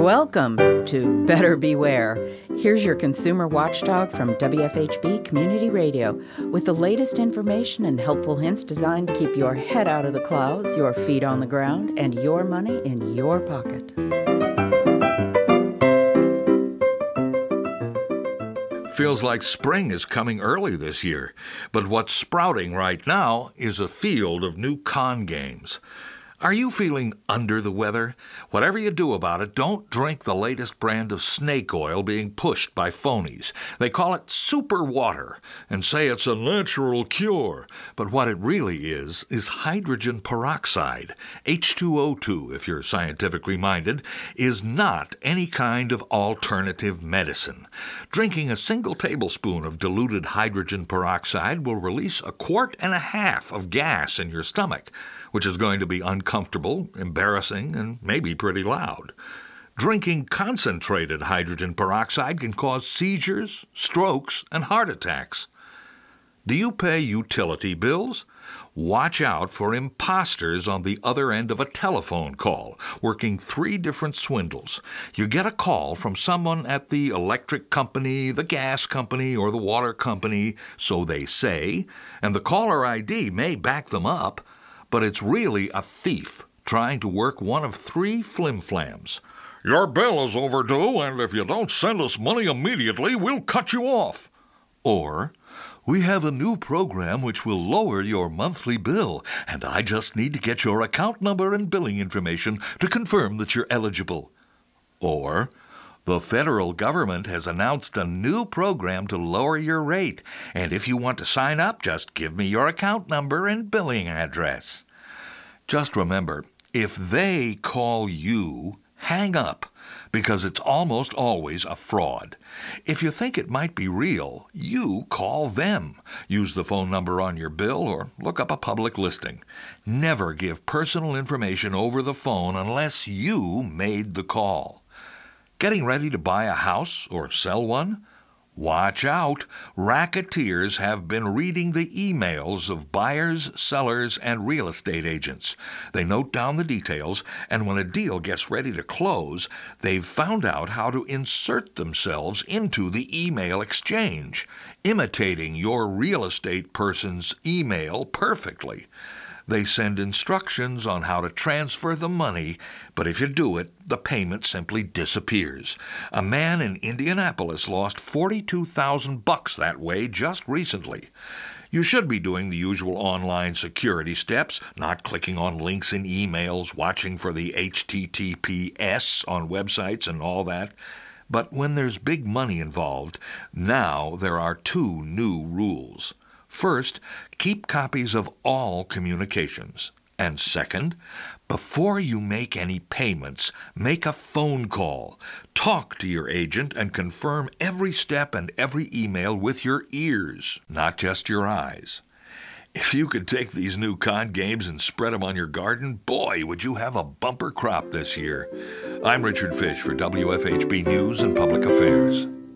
Welcome to Better Beware. Here's your consumer watchdog from WFHB Community Radio with the latest information and helpful hints designed to keep your head out of the clouds, your feet on the ground, and your money in your pocket. Feels like spring is coming early this year, but what's sprouting right now is a field of new con games. Are you feeling under the weather? Whatever you do about it, don't drink the latest brand of snake oil being pushed by phonies. They call it super water and say it's a natural cure. But what it really is, is hydrogen peroxide. H2O2, if you're scientifically minded, is not any kind of alternative medicine. Drinking a single tablespoon of diluted hydrogen peroxide will release a quart and a half of gas in your stomach which is going to be uncomfortable, embarrassing, and maybe pretty loud. Drinking concentrated hydrogen peroxide can cause seizures, strokes, and heart attacks. Do you pay utility bills? Watch out for imposters on the other end of a telephone call, working three different swindles. You get a call from someone at the electric company, the gas company, or the water company, so they say, and the caller ID may back them up but it's really a thief trying to work one of three flimflams. Your bill is overdue, and if you don't send us money immediately, we'll cut you off. Or, we have a new program which will lower your monthly bill, and I just need to get your account number and billing information to confirm that you're eligible. Or, the federal government has announced a new program to lower your rate, and if you want to sign up, just give me your account number and billing address. Just remember, if they call you, hang up, because it's almost always a fraud. If you think it might be real, you call them. Use the phone number on your bill or look up a public listing. Never give personal information over the phone unless you made the call. Getting ready to buy a house or sell one? Watch out! Racketeers have been reading the emails of buyers, sellers, and real estate agents. They note down the details, and when a deal gets ready to close, they've found out how to insert themselves into the email exchange, imitating your real estate person's email perfectly. They send instructions on how to transfer the money, but if you do it, the payment simply disappears. A man in Indianapolis lost 42,000 bucks that way just recently. You should be doing the usual online security steps, not clicking on links in emails, watching for the HTTPS on websites and all that. But when there's big money involved, now there are two new rules. First, keep copies of all communications. And second, before you make any payments, make a phone call. Talk to your agent and confirm every step and every email with your ears, not just your eyes. If you could take these new con games and spread them on your garden, boy, would you have a bumper crop this year. I'm Richard Fish for WFHB News and Public Affairs.